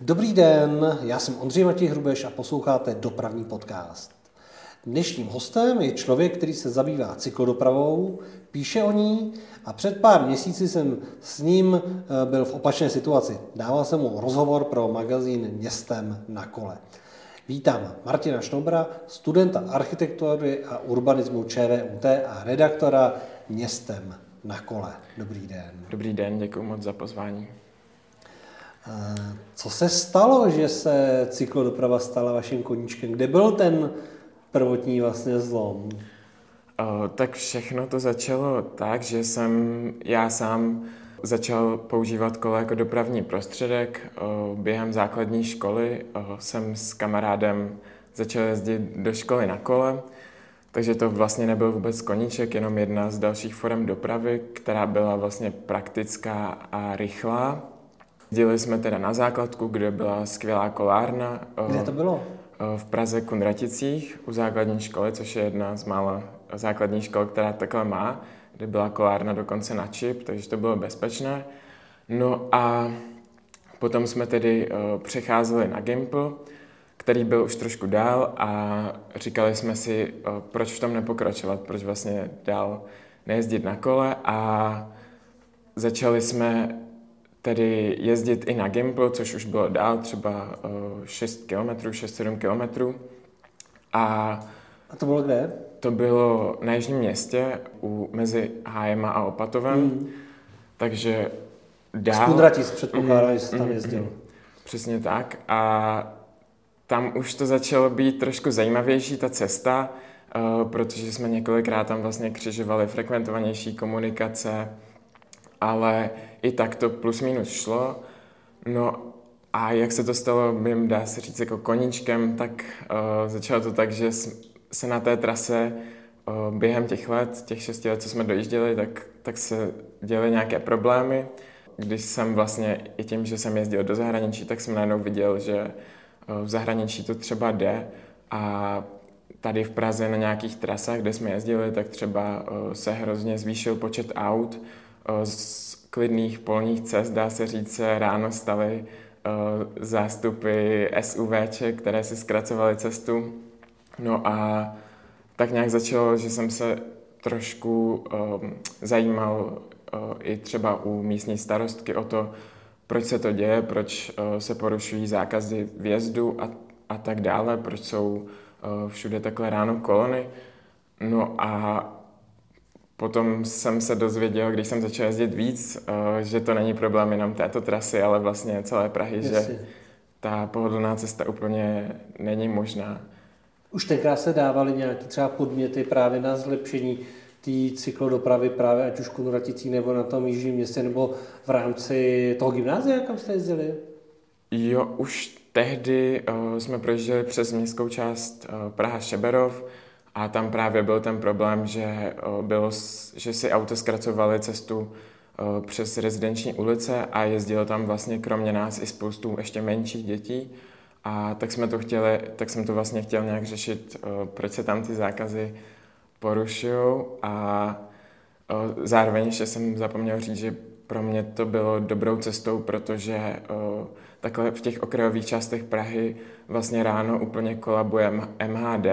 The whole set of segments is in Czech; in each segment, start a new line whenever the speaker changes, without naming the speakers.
Dobrý den, já jsem Ondřej Matěj Hrubeš a posloucháte Dopravní podcast. Dnešním hostem je člověk, který se zabývá cyklodopravou, píše o ní a před pár měsíci jsem s ním eh, byl v opačné situaci. Dával jsem mu rozhovor pro magazín Městem na kole. Vítám Martina Šnobra, studenta architektury a urbanismu ČVUT a redaktora Městem na kole. Dobrý den.
Dobrý den, děkuji moc za pozvání.
Co se stalo, že se cyklodoprava stala vaším koníčkem? Kde byl ten prvotní vlastně zlom?
O, tak všechno to začalo tak, že jsem já sám začal používat kolo jako dopravní prostředek. O, během základní školy o, jsem s kamarádem začal jezdit do školy na kole, takže to vlastně nebyl vůbec koníček, jenom jedna z dalších forem dopravy, která byla vlastně praktická a rychlá. Jezdili jsme teda na základku, kde byla skvělá kolárna.
Kde to bylo?
V Praze Kunraticích u základní školy, což je jedna z mála základních škol, která takhle má, kde byla kolárna dokonce na čip, takže to bylo bezpečné. No a potom jsme tedy přecházeli na Gimple, který byl už trošku dál a říkali jsme si, proč v tom nepokračovat, proč vlastně dál nejezdit na kole a začali jsme tedy jezdit i na Gimple, což už bylo dál, třeba 6 km, 6-7 km. A,
a to bylo kde?
To bylo na Jižním městě u, mezi Hájema a Opatovem. Mm. Takže dál...
Z Kunratic předpokládám, mm, že jsi tam jezdil. Mm, mm,
přesně tak. A tam už to začalo být trošku zajímavější, ta cesta, uh, protože jsme několikrát tam vlastně křižovali frekventovanější komunikace, ale i tak to plus minus šlo. No a jak se to stalo, bym dá se říct jako koníčkem, tak uh, začalo to tak, že se na té trase uh, během těch let, těch šesti let, co jsme dojížděli, tak, tak se děly nějaké problémy. Když jsem vlastně i tím, že jsem jezdil do zahraničí, tak jsem najednou viděl, že uh, v zahraničí to třeba jde a tady v Praze na nějakých trasách, kde jsme jezdili, tak třeba uh, se hrozně zvýšil počet aut, z klidných polních cest, dá se říct, se ráno staly zástupy SUVček, které si zkracovaly cestu. No a tak nějak začalo, že jsem se trošku um, zajímal i třeba u místní starostky o to, proč se to děje, proč se porušují zákazy vjezdu a, a tak dále, proč jsou všude takhle ráno kolony. No a Potom jsem se dozvěděl, když jsem začal jezdit víc, eh, že to není problém jenom této trasy, ale vlastně celé Prahy, Jasně. že ta pohodlná cesta úplně není možná.
Už tenkrát se dávaly nějaké třeba podměty právě na zlepšení té cyklodopravy právě ať už Kunraticí nebo na tom jižním městě nebo v rámci toho gymnázia, kam jste jezdili?
Jo, už tehdy uh, jsme projížděli přes městskou část uh, Praha-Šeberov, a tam právě byl ten problém, že, bylo, že si auto zkracovali cestu přes rezidenční ulice a jezdilo tam vlastně kromě nás i spoustu ještě menších dětí. A tak jsme to chtěli, tak jsem to vlastně chtěl nějak řešit, proč se tam ty zákazy porušují. A zároveň ještě jsem zapomněl říct, že pro mě to bylo dobrou cestou, protože takhle v těch okrajových částech Prahy vlastně ráno úplně kolabuje MHD,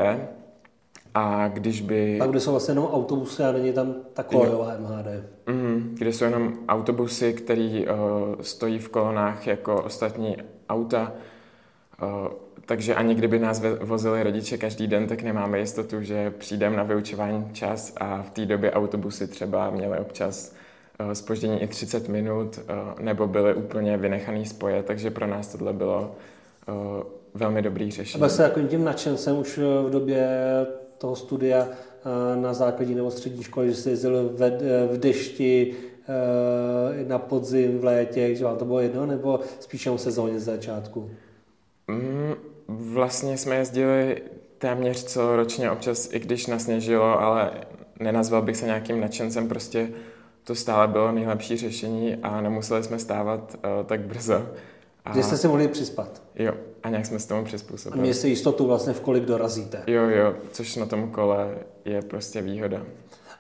a když by...
A kde jsou vlastně jenom autobusy a není tam ta kolejová MHD.
Mm, kde jsou jenom autobusy, které uh, stojí v kolonách jako ostatní auta. Uh, takže ani kdyby nás vozili rodiče každý den, tak nemáme jistotu, že přijdeme na vyučování čas a v té době autobusy třeba měly občas spoždění uh, i 30 minut uh, nebo byly úplně vynechaný spoje, takže pro nás tohle bylo uh, velmi dobrý řešení.
A se takovým tím nadšencem už v době toho studia eh, na základní nebo střední škole, že jste jezdil v, v dešti, eh, na podzim, v létě, že vám to bylo jedno, nebo spíš jenom sezóně z začátku?
Mm, vlastně jsme jezdili téměř celoročně, občas i když nasněžilo, ale nenazval bych se nějakým nadšencem, prostě to stále bylo nejlepší řešení a nemuseli jsme stávat tak brzo.
A... Že jste si mohli přispat.
Jo, a nějak jsme s tomu přizpůsobili.
A mějte jistotu vlastně, v kolik dorazíte.
Jo, jo, což na tom kole je prostě výhoda.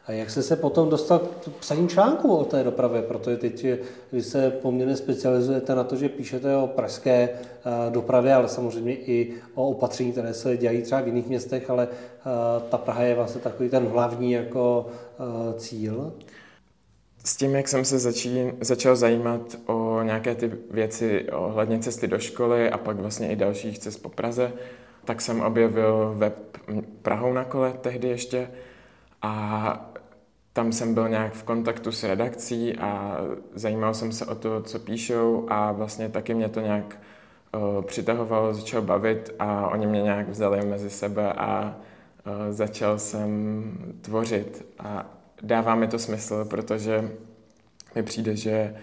A jak jste se potom dostal k psaní článku o té dopravě? Protože teď vy se poměrně specializujete na to, že píšete o pražské eh, dopravě, ale samozřejmě i o opatření, které se dělají třeba v jiných městech, ale eh, ta Praha je vlastně takový ten hlavní jako eh, cíl.
S tím, jak jsem se začín, začal zajímat o nějaké ty věci ohledně cesty do školy a pak vlastně i dalších cest po Praze, tak jsem objevil web Prahou na kole tehdy ještě a tam jsem byl nějak v kontaktu s redakcí a zajímal jsem se o to, co píšou a vlastně taky mě to nějak uh, přitahovalo, začal bavit a oni mě nějak vzali mezi sebe a uh, začal jsem tvořit a dává mi to smysl, protože mi přijde, že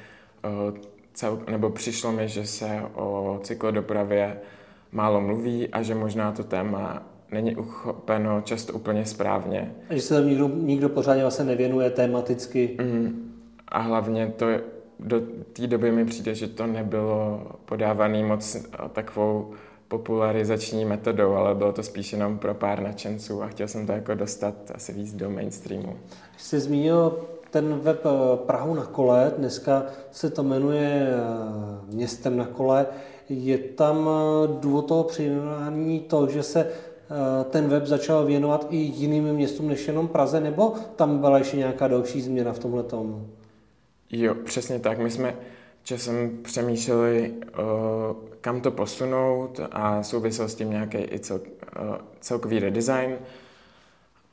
uh, cel, nebo přišlo mi, že se o cyklodopravě málo mluví a že možná to téma není uchopeno často úplně správně.
A že se tam nikdo, nikdo pořádně vlastně nevěnuje tematicky.
Mm. A hlavně to do té doby mi přijde, že to nebylo podávané moc takovou popularizační metodou, ale bylo to spíš jenom pro pár nadšenců a chtěl jsem to jako dostat asi víc do mainstreamu.
Jsi zmínil ten web eh, Prahu na kole, dneska se to jmenuje eh, Městem na kole. Je tam eh, důvod toho přijmenování to, že se ten web začal věnovat i jiným městům než jenom Praze, nebo tam byla ještě nějaká další změna v tomhle tomu?
Jo, přesně tak. My jsme časem přemýšleli, kam to posunout a souvisel s tím nějaký i cel, celkový redesign.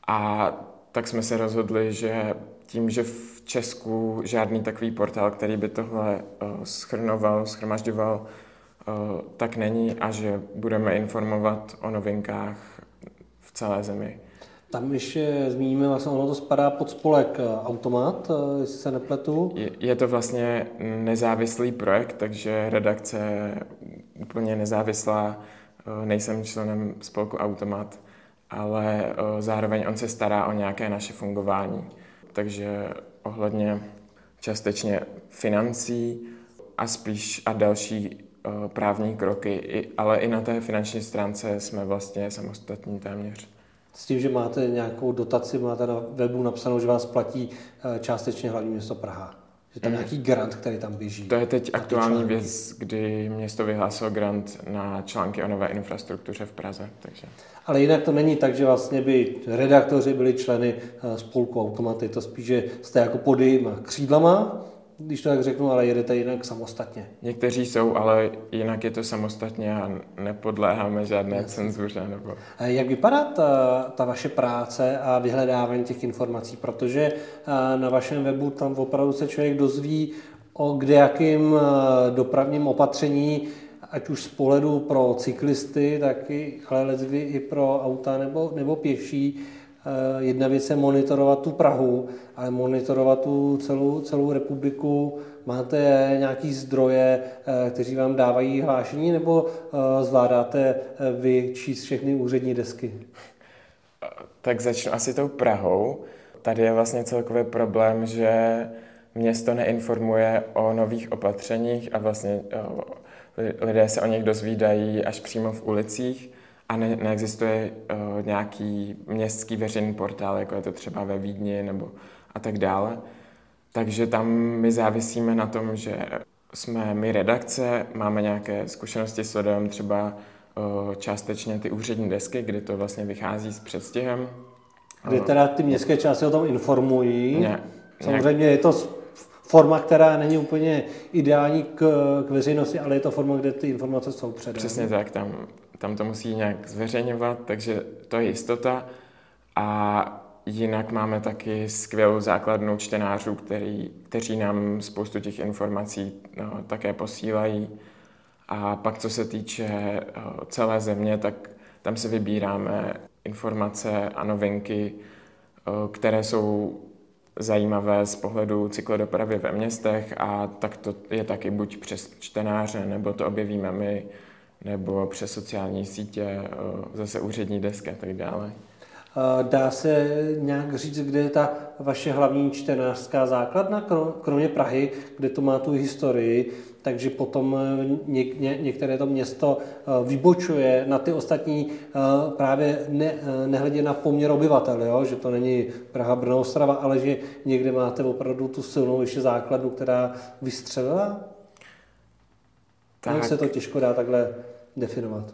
A tak jsme se rozhodli, že tím, že v Česku žádný takový portál, který by tohle schrnoval, schromažďoval, Eh, tak není a že budeme informovat o novinkách v celé zemi.
Tam ještě zmíníme, vlastně ono to spadá pod spolek eh, Automat, eh, jestli se nepletu.
Je, je to vlastně nezávislý projekt, takže redakce je úplně nezávislá, nejsem členem spolku Automat, ale zároveň on se stará o nějaké naše fungování. Takže ohledně částečně financí a spíš a další Eh, právní kroky, ale i na té finanční stránce jsme vlastně samostatní téměř.
S tím, že máte nějakou dotaci, máte na webu napsanou, že vás platí eh, částečně hlavní město Praha. Je tam mm. nějaký grant, který tam běží.
To je teď aktuální věc, kdy město vyhlásilo grant na články o nové infrastruktuře v Praze. Takže.
Ale jinak to není tak, že vlastně by redaktoři byli členy eh, spolku Automaty, to spíš, že jste jako pod jejíma křídlama, když to tak řeknu, ale jedete jinak samostatně.
Někteří jsou, ale jinak je to samostatně a nepodléháme žádné Jasně. cenzuře. Nebo...
Jak vypadá ta, ta vaše práce a vyhledávání těch informací? Protože na vašem webu tam opravdu se člověk dozví o kdejakým dopravním opatření, ať už z pohledu pro cyklisty, tak i, ale i pro auta nebo, nebo pěší jedna věc je monitorovat tu Prahu, ale monitorovat tu celou, celou republiku. Máte nějaký zdroje, eh, kteří vám dávají hlášení, nebo eh, zvládáte vy číst všechny úřední desky?
Tak začnu asi tou Prahou. Tady je vlastně celkový problém, že město neinformuje o nových opatřeních a vlastně lidé se o nich dozvídají až přímo v ulicích a ne, neexistuje uh, nějaký městský veřejný portál, jako je to třeba ve Vídni nebo a tak dále. Takže tam my závisíme na tom, že jsme my redakce, máme nějaké zkušenosti s videem, třeba uh, částečně ty úřední desky, kdy to vlastně vychází s předstihem.
Kdy teda ty městské části o tom informují. Ne, Samozřejmě je to forma, která není úplně ideální k, k veřejnosti, ale je to forma, kde ty informace jsou předány.
Přesně tak, tam tam to musí nějak zveřejňovat, takže to je jistota. A jinak máme taky skvělou základnou čtenářů, který, kteří nám spoustu těch informací no, také posílají. A pak, co se týče uh, celé země, tak tam se vybíráme informace a novinky, uh, které jsou zajímavé z pohledu cyklodopravy ve městech a tak to je taky buď přes čtenáře, nebo to objevíme my nebo přes sociální sítě, eh, zase úřední desky a tak dále.
Dá se nějak říct, kde je ta vaše hlavní čtenářská základna, kromě Prahy, kde to má tu historii, takže potom ně, ně, některé to město vybočuje na ty ostatní právě ne, nehledě na poměr obyvatel, jo? že to není Praha, Brno, Ostrava, ale že někde máte opravdu tu silnou ještě základnu, která vystřelila? Tak. se to těžko dá takhle definovat.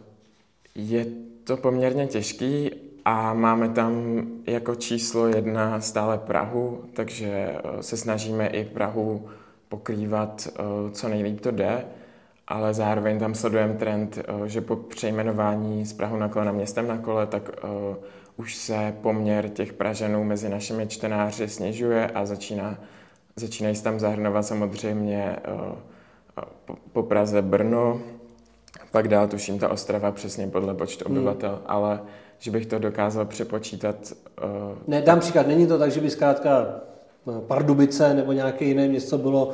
Je to poměrně těžký a máme tam jako číslo jedna stále Prahu, takže eh, se snažíme i Prahu pokrývat eh, co nejlíp to jde, ale zároveň tam sledujeme trend, eh, že po přejmenování z Prahu na kole na městem na kole, tak už se poměr těch Pražanů mezi našimi čtenáři snižuje a začíná, začínají se tam zahrnovat samozřejmě po, po Praze Brno, pak dál tuším ta Ostrava přesně podle počtu hmm. obyvatel, hmm. ale že bych to dokázal přepočítat.
Uh... Ne, dám příklad, není to tak, že by zkrátka eh, Pardubice nebo nějaké jiné město bylo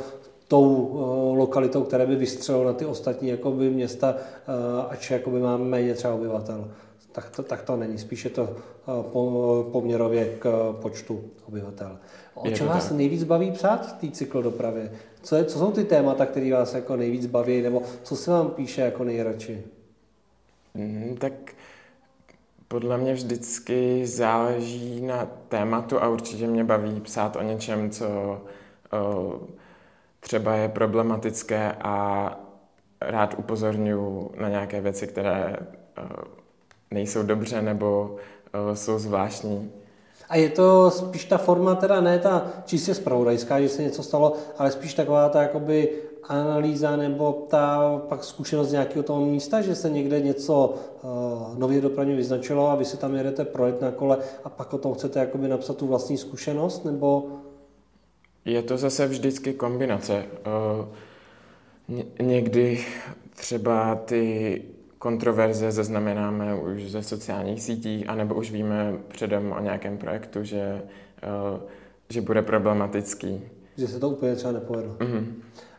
tou uh, lokalitou, které by vystřelilo na ty ostatní jakoby města, uh, ač jakoby máme méně třeba obyvatel. Tak to, tak to není, spíše to uh, poměrově k počtu obyvatel. O čem vás nejvíc baví psát v té cyklodopravě? Co, je, co jsou ty témata, které vás jako nejvíc baví, nebo co se vám píše jako nejradši?
Mm, tak podle mě vždycky záleží na tématu a určitě mě baví psát o něčem, co o, třeba je problematické a rád upozorňuji na nějaké věci, které o, nejsou dobře nebo o, jsou zvláštní.
A je to spíš ta forma, teda ne ta čistě spravodajská, že se něco stalo, ale spíš taková ta jakoby analýza nebo ta pak zkušenost nějakého toho místa, že se někde něco uh, nově dopravně vyznačilo a vy si tam jedete projet na kole a pak o tom chcete jakoby napsat tu vlastní zkušenost, nebo...
Je to zase vždycky kombinace. Uh, někdy třeba ty kontroverze zaznamenáme už ze sociálních sítí, anebo už víme předem o nějakém projektu, že, uh, že bude problematický.
Že se to úplně třeba nepovedlo. Mm-hmm.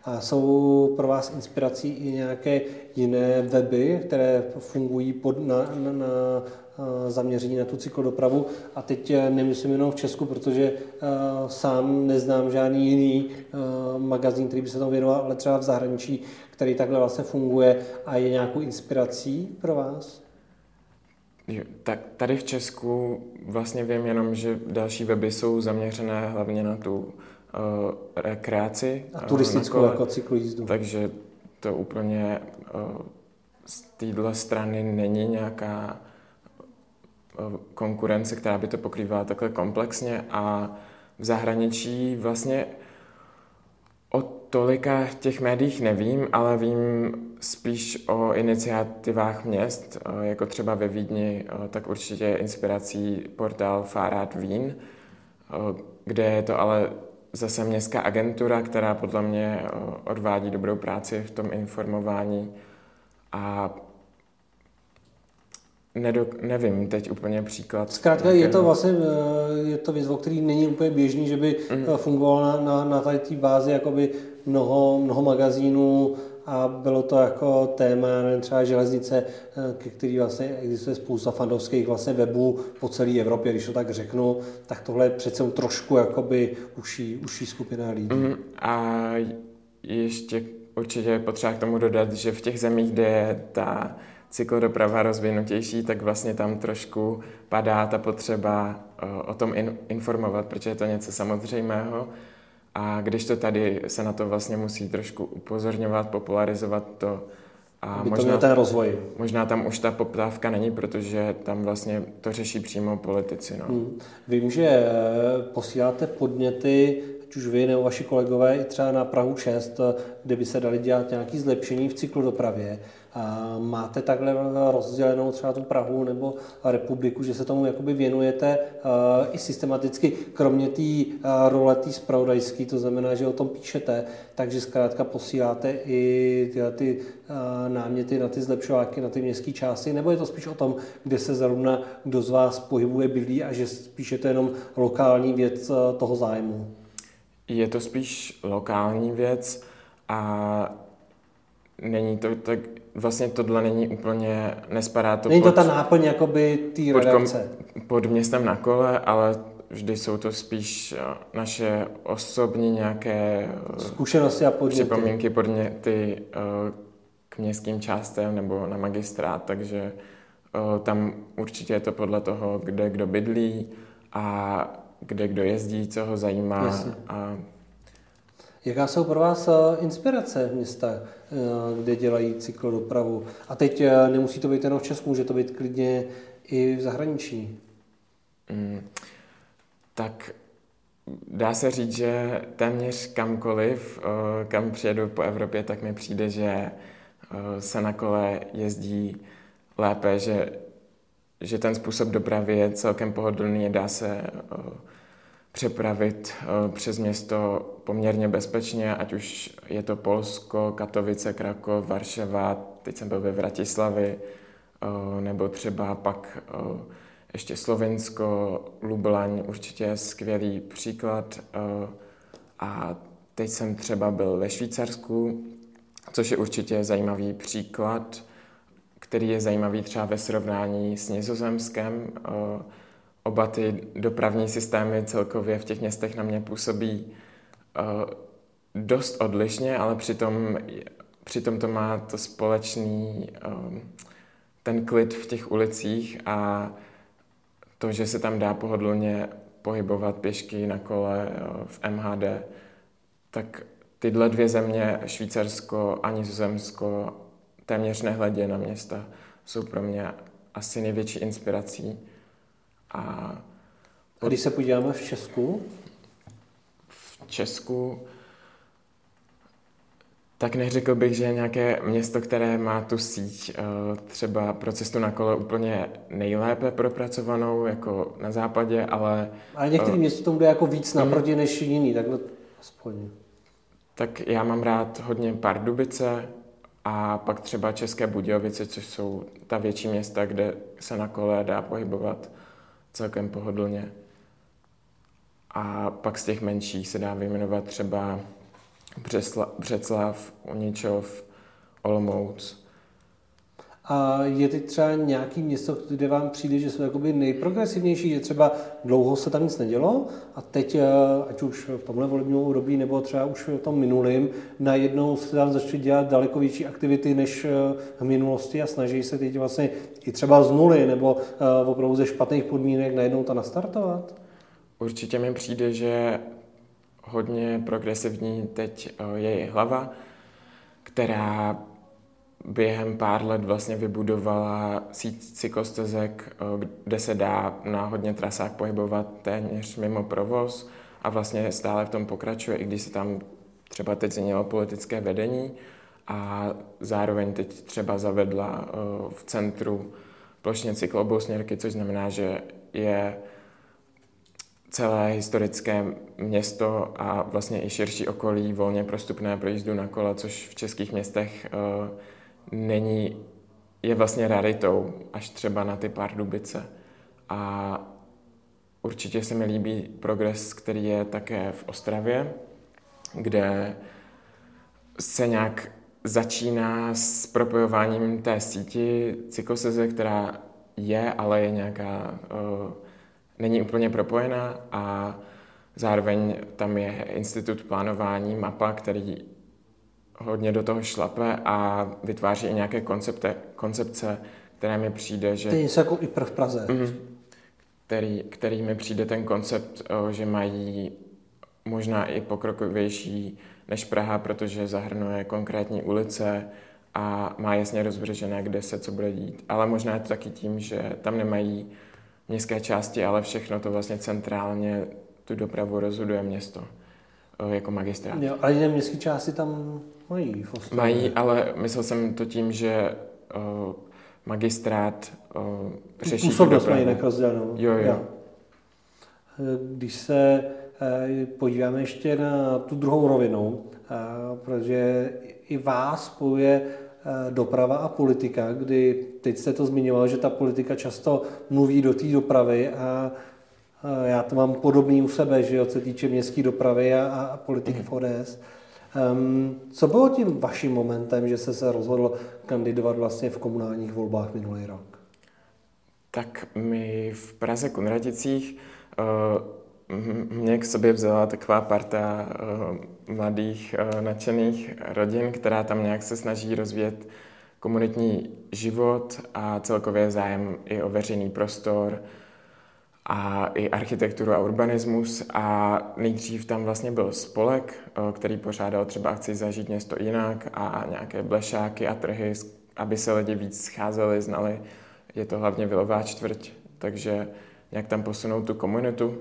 A jsou pro vás inspirací i nějaké jiné weby, které fungují pod, na, na, na zaměření na tu cyklodopravu. A teď eh, nemyslím jenom v Česku, protože uh, sám neznám žádný jiný uh, magazín, který by se tomu věnoval, ale třeba v zahraničí, který takhle vlastně funguje a je nějakou inspirací pro vás?
Jo, tak tady v Česku vlastně vím jenom, že další weby jsou zaměřené hlavně na tu uh, rekreaci.
A turistickou jako cyklojízdu.
Takže to úplně uh, z téhle strany není nějaká uh, konkurence, která by to pokrývala takhle komplexně a v zahraničí vlastně o tolika těch médiích nevím, ale vím spíš o iniciativách měst, jako třeba ve Vídni, tak určitě je inspirací portál Fahrrad Vín, kde je to ale zase městská agentura, která podle mě eh, odvádí dobrou práci v tom informování a Nedo, nevím teď úplně příklad.
Zkrátka je to vlastně eh, je to věc, o který není úplně běžný, že by mm. fungovalo na, na, na tady té bázi jakoby mnoho, mnoho magazínů, a bylo to jako téma, třeba železnice, ke který vlastně existuje spousta fandovských vlastně webů po celé Evropě, když to tak řeknu, tak tohle je přece trošku jakoby uší, uší skupina lidí. Mm,
a ještě určitě je potřeba k tomu dodat, že v těch zemích, kde je ta cyklodoprava rozvinutější, tak vlastně tam trošku padá ta potřeba eh, o tom informovat, protože je to něco samozřejmého a když to tady se na to vlastně musí trošku upozorňovat, popularizovat to,
a Aby možná, to ten rozvoj.
Možná tam už ta poptávka není, protože tam vlastně to řeší přímo politici. No. Hmm.
Vím, že eh, posíláte podněty, ať už vy nebo vaši kolegové, i třeba na Prahu 6, eh, kde by se dali dělat nějaké zlepšení v cyklodopravě. Máte takhle rozdělenou třeba tu Prahu nebo republiku, že se tomu jakoby věnujete i systematicky, kromě té role té spravodajské, to znamená, že o tom píšete, takže zkrátka posíláte i ty, ty náměty na ty zlepšováky, na ty městské části, nebo je to spíš o tom, kde se zrovna kdo z vás pohybuje, bydlí a že spíš je to jenom lokální věc toho zájmu?
Je to spíš lokální věc a není to tak, vlastně tohle není úplně, nespadá to
Není pod, to ta náplň jakoby té redakce?
Pod, pod městem na kole, ale vždy jsou to spíš naše osobní nějaké
zkušenosti a podněty.
Připomínky, podněty k městským částem nebo na magistrát, takže tam určitě je to podle toho, kde kdo bydlí a kde kdo jezdí, co ho zajímá. A...
Jaká jsou pro vás inspirace města, kde dělají cyklodopravu? A teď nemusí to být jenom v Česku, může to být klidně i v zahraničí.
Mm, tak dá se říct, že téměř kamkoliv, kam přijedu po Evropě, tak mi přijde, že se na kole jezdí lépe, že, že ten způsob dopravy je celkem pohodlný, dá se přepravit přes město poměrně bezpečně, ať už je to Polsko, Katovice, Krakov, Varšava, teď jsem byl ve Vratislavi, nebo třeba pak ještě Slovensko, Lublaň, určitě je skvělý příklad. A teď jsem třeba byl ve Švýcarsku, což je určitě zajímavý příklad, který je zajímavý třeba ve srovnání s Nizozemskem. Oba ty dopravní systémy celkově v těch městech na mě působí dost odlišně, ale přitom, přitom to má to společný ten klid v těch ulicích a to, že se tam dá pohodlně pohybovat pěšky na kole v MHD, tak tyhle dvě země, Švýcarsko a Nizozemsko, téměř nehledě na města, jsou pro mě asi největší inspirací.
A, když se podíváme v Česku?
V Česku tak neřekl bych, že je nějaké město, které má tu síť eh, třeba pro cestu na kole úplně nejlépe propracovanou, jako na západě, ale...
Ale některé uh, město tomu jde jako víc naproti než jiný, takhle aspoň.
Tak já mám rád hodně Pardubice a pak třeba České Budějovice, což jsou ta větší města, kde se na kole dá pohybovat celkem pohodlně. A pak z těch menších se dá vyjmenovat třeba Břeclav, Uničov, Olomouc.
A je teď třeba nějaký město, kde vám přijde, že jsou jakoby nejprogresivnější, že třeba dlouho se tam nic nedělo a teď, eh, ať už v tomhle volebním období nebo třeba už v tom minulém, najednou se tam začaly dělat daleko větší aktivity než eh, v minulosti a snaží se teď vlastně i třeba z nuly nebo eh, opravdu ze špatných podmínek najednou to nastartovat?
Určitě mi přijde, že hodně progresivní teď je hlava, která během pár let vlastně vybudovala síť cyklostezek, eh, kde se dá na hodně trasách pohybovat téměř mimo provoz a vlastně stále v tom pokračuje, i když se tam třeba teď změnilo politické vedení a zároveň teď třeba zavedla eh, v centru plošně cyklobousněrky, což znamená, že je celé historické město a vlastně i širší okolí volně prostupné pro jízdu na kole, což v českých městech uh, není, je vlastně raritou, až třeba na ty Pardubice. A určitě se mi líbí progres, který je také v Ostravě, kde se nějak začíná s propojováním té síti cykloseze, která je, ale je nějaká uh, není úplně propojená a zároveň tam je institut plánování, mapa, který hodně do toho šlape a vytváří i nějaké koncepte, koncepce, které mi přijde, že...
Je něco jako i v Praze. Mm,
který, který mi přijde ten koncept, že mají možná i pokrokovější než Praha, protože zahrnuje konkrétní ulice a má jasně rozvržené, kde se co bude dít. Ale možná je to taky tím, že tam nemají městské části, ale všechno to vlastně centrálně tu dopravu rozhoduje město jako magistrát.
Jo, ale jiné městské části tam mají Ostrově.
Mají, ale myslel jsem to tím, že uh, magistrát uh, řeší
Působnost mají jinak rozdělenou.
Jo, jo. jo.
Když se podíváme ještě na tu druhou rovinu, protože i vás spojuje Eh, doprava a politika, kdy teď jste to zmiňoval, že ta politika často mluví do té dopravy a já to mám podobný u sebe, že jo, co se týče městské dopravy a, a politiky v ODS. Um, co bylo tím vaším momentem, že jste se rozhodl kandidovat vlastně v komunálních volbách minulý rok?
Tak my v Praze Kunraticích uh, mě k sobě vzala taková parta uh, mladých uh, nadšených rodin, která tam nějak se snaží rozvíjet komunitní život a celkově zájem i o veřejný prostor a i architekturu a urbanismus. A nejdřív tam vlastně byl spolek, uh, který pořádal třeba akci Zažít město jinak a nějaké blešáky a trhy, aby se lidi víc scházeli, znali. Je to hlavně Vilová čtvrť, takže nějak tam posunout tu komunitu.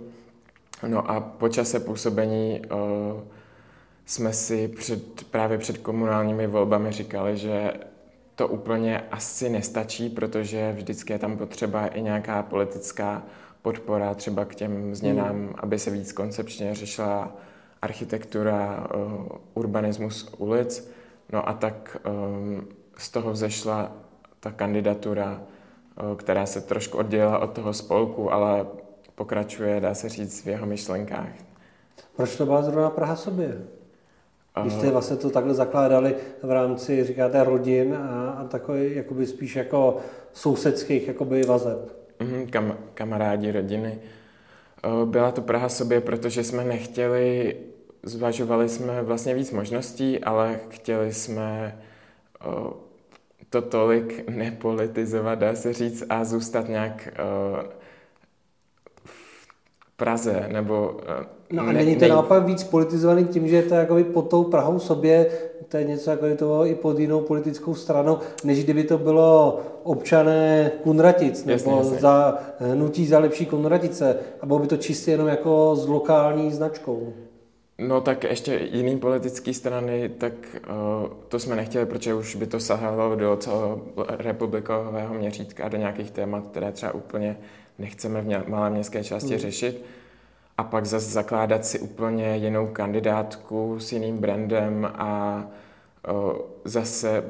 No a po čase působení uh, jsme si před, právě před komunálními volbami říkali, že to úplně asi nestačí, protože vždycky je tam potřeba i nějaká politická podpora třeba k těm změnám, mm. aby se víc koncepčně řešila architektura, uh, urbanismus ulic. No a tak um, z toho vzešla ta kandidatura, uh, která se trošku oddělila od toho spolku, ale pokračuje, dá se říct, v jeho myšlenkách.
Proč to byla zrovna Praha sobě? Když jste vlastně to takhle zakládali v rámci, říkáte, rodin a, a takový jakoby spíš jako sousedských jakoby vazeb.
Mm, kam, kamarádi, rodiny. Byla to Praha sobě, protože jsme nechtěli, zvažovali jsme vlastně víc možností, ale chtěli jsme to tolik nepolitizovat, dá se říct, a zůstat nějak Praze, nebo...
Eh, no a není to naopak víc politizovaný tím, že je to jakoby pod tou Prahou sobě, to je něco jako to i pod jinou politickou stranou, než kdyby to bylo občané Kunratic, nebo jasně, jasně. za hnutí za lepší Kunratice, a bylo by to čistě jenom jako s lokální značkou.
No tak ještě jiný politické strany, tak uh, to jsme nechtěli, protože už by to sahalo do celého republikového měřítka a do nějakých témat, které třeba úplně nechceme v malé městské části mm. řešit. A pak zase zakládat si úplně jinou kandidátku s jiným brandem a uh, zase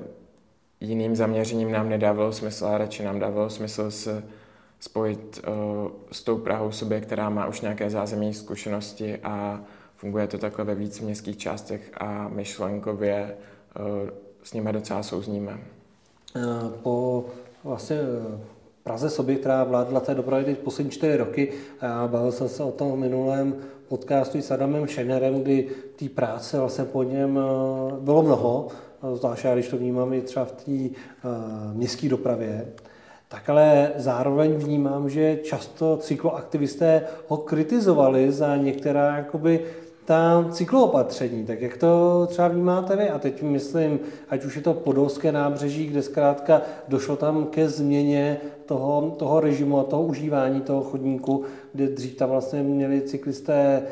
jiným zaměřením nám nedávalo smysl a radši nám dávalo smysl se spojit uh, s tou Prahou sobě, která má už nějaké zázemí zkušenosti a funguje to takhle ve víc městských částech a myšlenkově uh, s nimi docela souzníme.
Po vlastně Praze sobě, která vládla té dopravy teď poslední čtyři roky. A já bavil jsem se o tom minulém podcastu s Adamem Šenerem, kdy té práce vlastně po něm eh, bylo mnoho, zvlášť když to vnímám i třeba v té uh, městské dopravě. Tak ale zároveň vnímám, že často cykloaktivisté ho kritizovali za některá jakoby, ta cykloopatření, tak jak to třeba vnímáte vy? A teď myslím, ať už je to podolské nábřeží, kde zkrátka došlo tam ke změně toho, toho režimu a toho užívání toho chodníku, kde dřív tam vlastně měli cyklisté,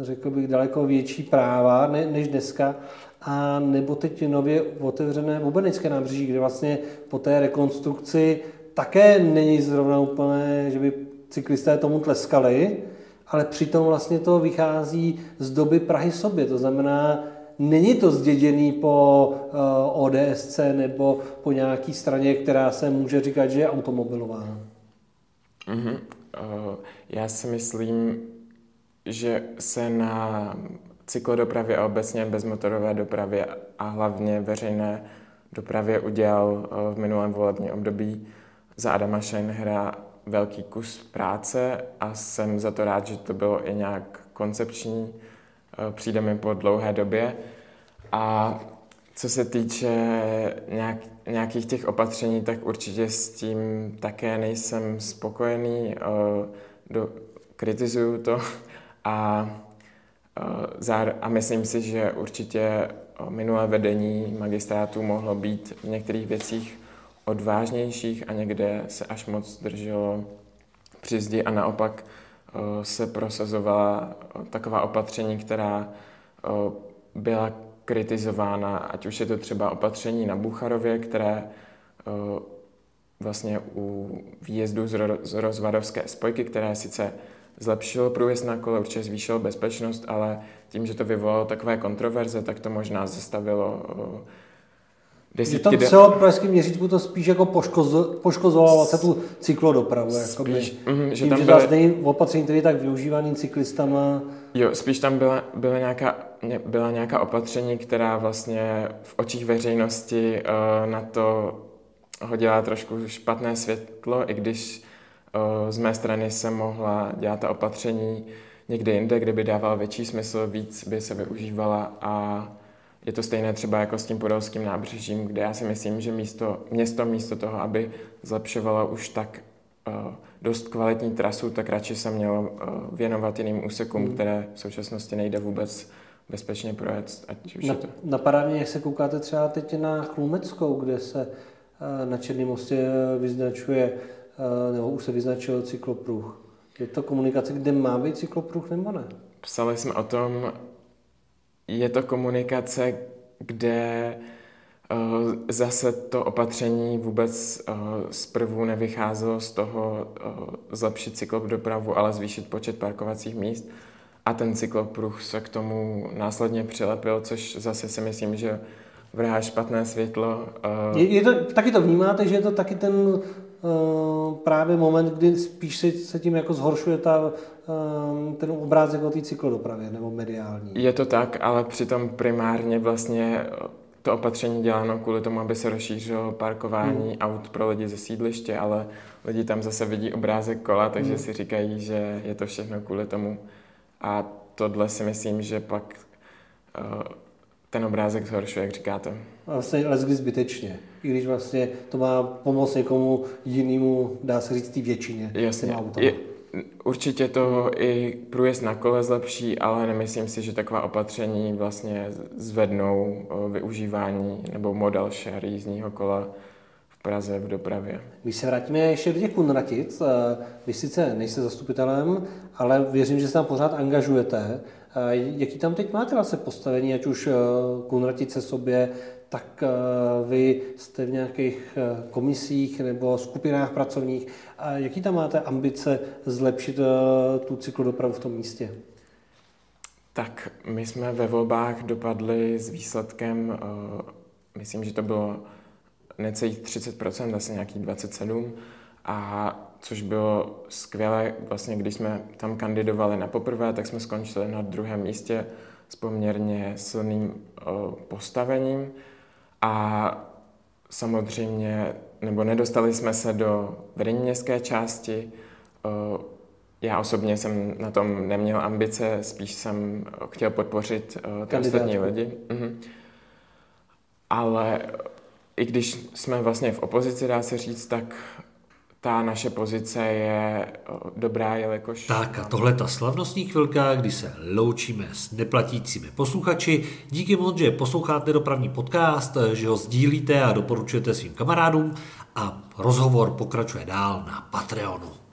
řekl bych, daleko větší práva ne, než dneska. A nebo teď nově otevřené Bubenické nábřeží, kde vlastně po té rekonstrukci také není zrovna úplně, že by cyklisté tomu tleskali, ale přitom vlastně to vychází z doby Prahy sobě. To znamená, není to zděděný po eh, ODSC nebo po nějaký straně, která se může říkat, že je automobilová.
Mm-hmm. Já si myslím, že se na cyklodopravě a obecně bezmotorové dopravě a hlavně veřejné dopravě udělal uh, v minulém volebním období za Adama Scheinhera velký kus práce a jsem za to rád, že to bylo i nějak koncepční, eh, přijde mi po dlouhé době. A co se týče nějak, nějakých těch opatření, tak určitě s tím také nejsem spokojený, eh, do, kritizuju to a, eh, a myslím si, že určitě minulé vedení magistrátu mohlo být v některých věcích odvážnějších a někde se až moc drželo při zdi. A naopak eh, se prosazovala eh, taková opatření, která eh, byla kritizována, ať už je to třeba opatření na Bucharově, které vlastně u výjezdu z rozvadovské spojky, které sice zlepšilo průjezd na kole, určitě zvýšilo bezpečnost, ale tím, že to vyvolalo takové kontroverze, tak to možná zastavilo
Desítky je tam celou pražském měřítku to spíš jako poškozo, poškozovalo vlastně tu cyklodopravu. Spíš, mm, že tím, tam že byly... opatření, který je tak využívaný cyklistama.
Jo, spíš tam byla, byla, nějaká, byla nějaká opatření, která vlastně v očích veřejnosti uh, na to hodila trošku špatné světlo, i když uh, z mé strany se mohla dělat ta opatření někde jinde, kde by dával větší smysl, víc by se využívala a je to stejné třeba jako s tím podolským nábřežím, kde já si myslím, že místo, město místo toho, aby zlepšovalo už tak uh, dost kvalitní trasu, tak radši se mělo uh, věnovat jiným úsekům, hmm. které v současnosti nejde vůbec bezpečně projet. Ať už
na,
to...
Napadá mě, jak se koukáte třeba teď na Chlumeckou, kde se uh, na Černém mostě vyznačuje, uh, nebo už se vyznačil cyklopruh. Je to komunikace, kde má být cyklopruh nebo ne?
Psali jsme o tom, je to komunikace, kde uh, zase to opatření vůbec uh, zprvu nevycházelo z toho uh, zlepšit cyklopdopravu, ale zvýšit počet parkovacích míst. A ten cyklopruh se k tomu následně přilepil, což zase si myslím, že vrhá špatné světlo.
Je, je to, taky to vnímáte, že je to taky ten právě moment, kdy spíš se, se tím jako zhoršuje ta, uh, ten obrázek o té cyklodopravě nebo mediální?
Je to tak, ale přitom primárně vlastně to opatření děláno kvůli tomu, aby se rozšířilo parkování hmm. aut pro lidi ze sídliště, ale lidi tam zase vidí obrázek kola, takže hmm. si říkají, že je to všechno kvůli tomu. A tohle si myslím, že pak uh, ten obrázek zhoršuje, jak říkáte.
Vlastně leskdy zbytečně. I když vlastně to má pomoct někomu jinému, dá se říct, té většině.
Jasně. Je, určitě to i průjezd na kole zlepší, ale nemyslím si, že taková opatření vlastně zvednou využívání nebo model share jízdního kola v Praze v dopravě.
Když se vrátíme ještě do těch Kunratic, vy sice nejste zastupitelem, ale věřím, že se tam pořád angažujete. Jaký tam teď máte vlastně postavení, ať už Kunratice sobě, tak vy jste v nějakých komisích nebo skupinách pracovních. Jaký tam máte ambice zlepšit tu cyklodopravu v tom místě?
Tak my jsme ve volbách dopadli s výsledkem, myslím, že to bylo necelých 30%, asi nějakých 27%, a což bylo skvělé. Vlastně, když jsme tam kandidovali na poprvé, tak jsme skončili na druhém místě s poměrně silným postavením a samozřejmě, nebo nedostali jsme se do vedení městské části. Já osobně jsem na tom neměl ambice, spíš jsem chtěl podpořit ty ostatní lidi. Mhm. Ale i když jsme vlastně v opozici, dá se říct, tak ta naše pozice je dobrá, jelikož...
Tak a tohle ta slavnostní chvilka, kdy se loučíme s neplatícími posluchači. Díky moc, že posloucháte dopravní podcast, že ho sdílíte a doporučujete svým kamarádům a rozhovor pokračuje dál na Patreonu.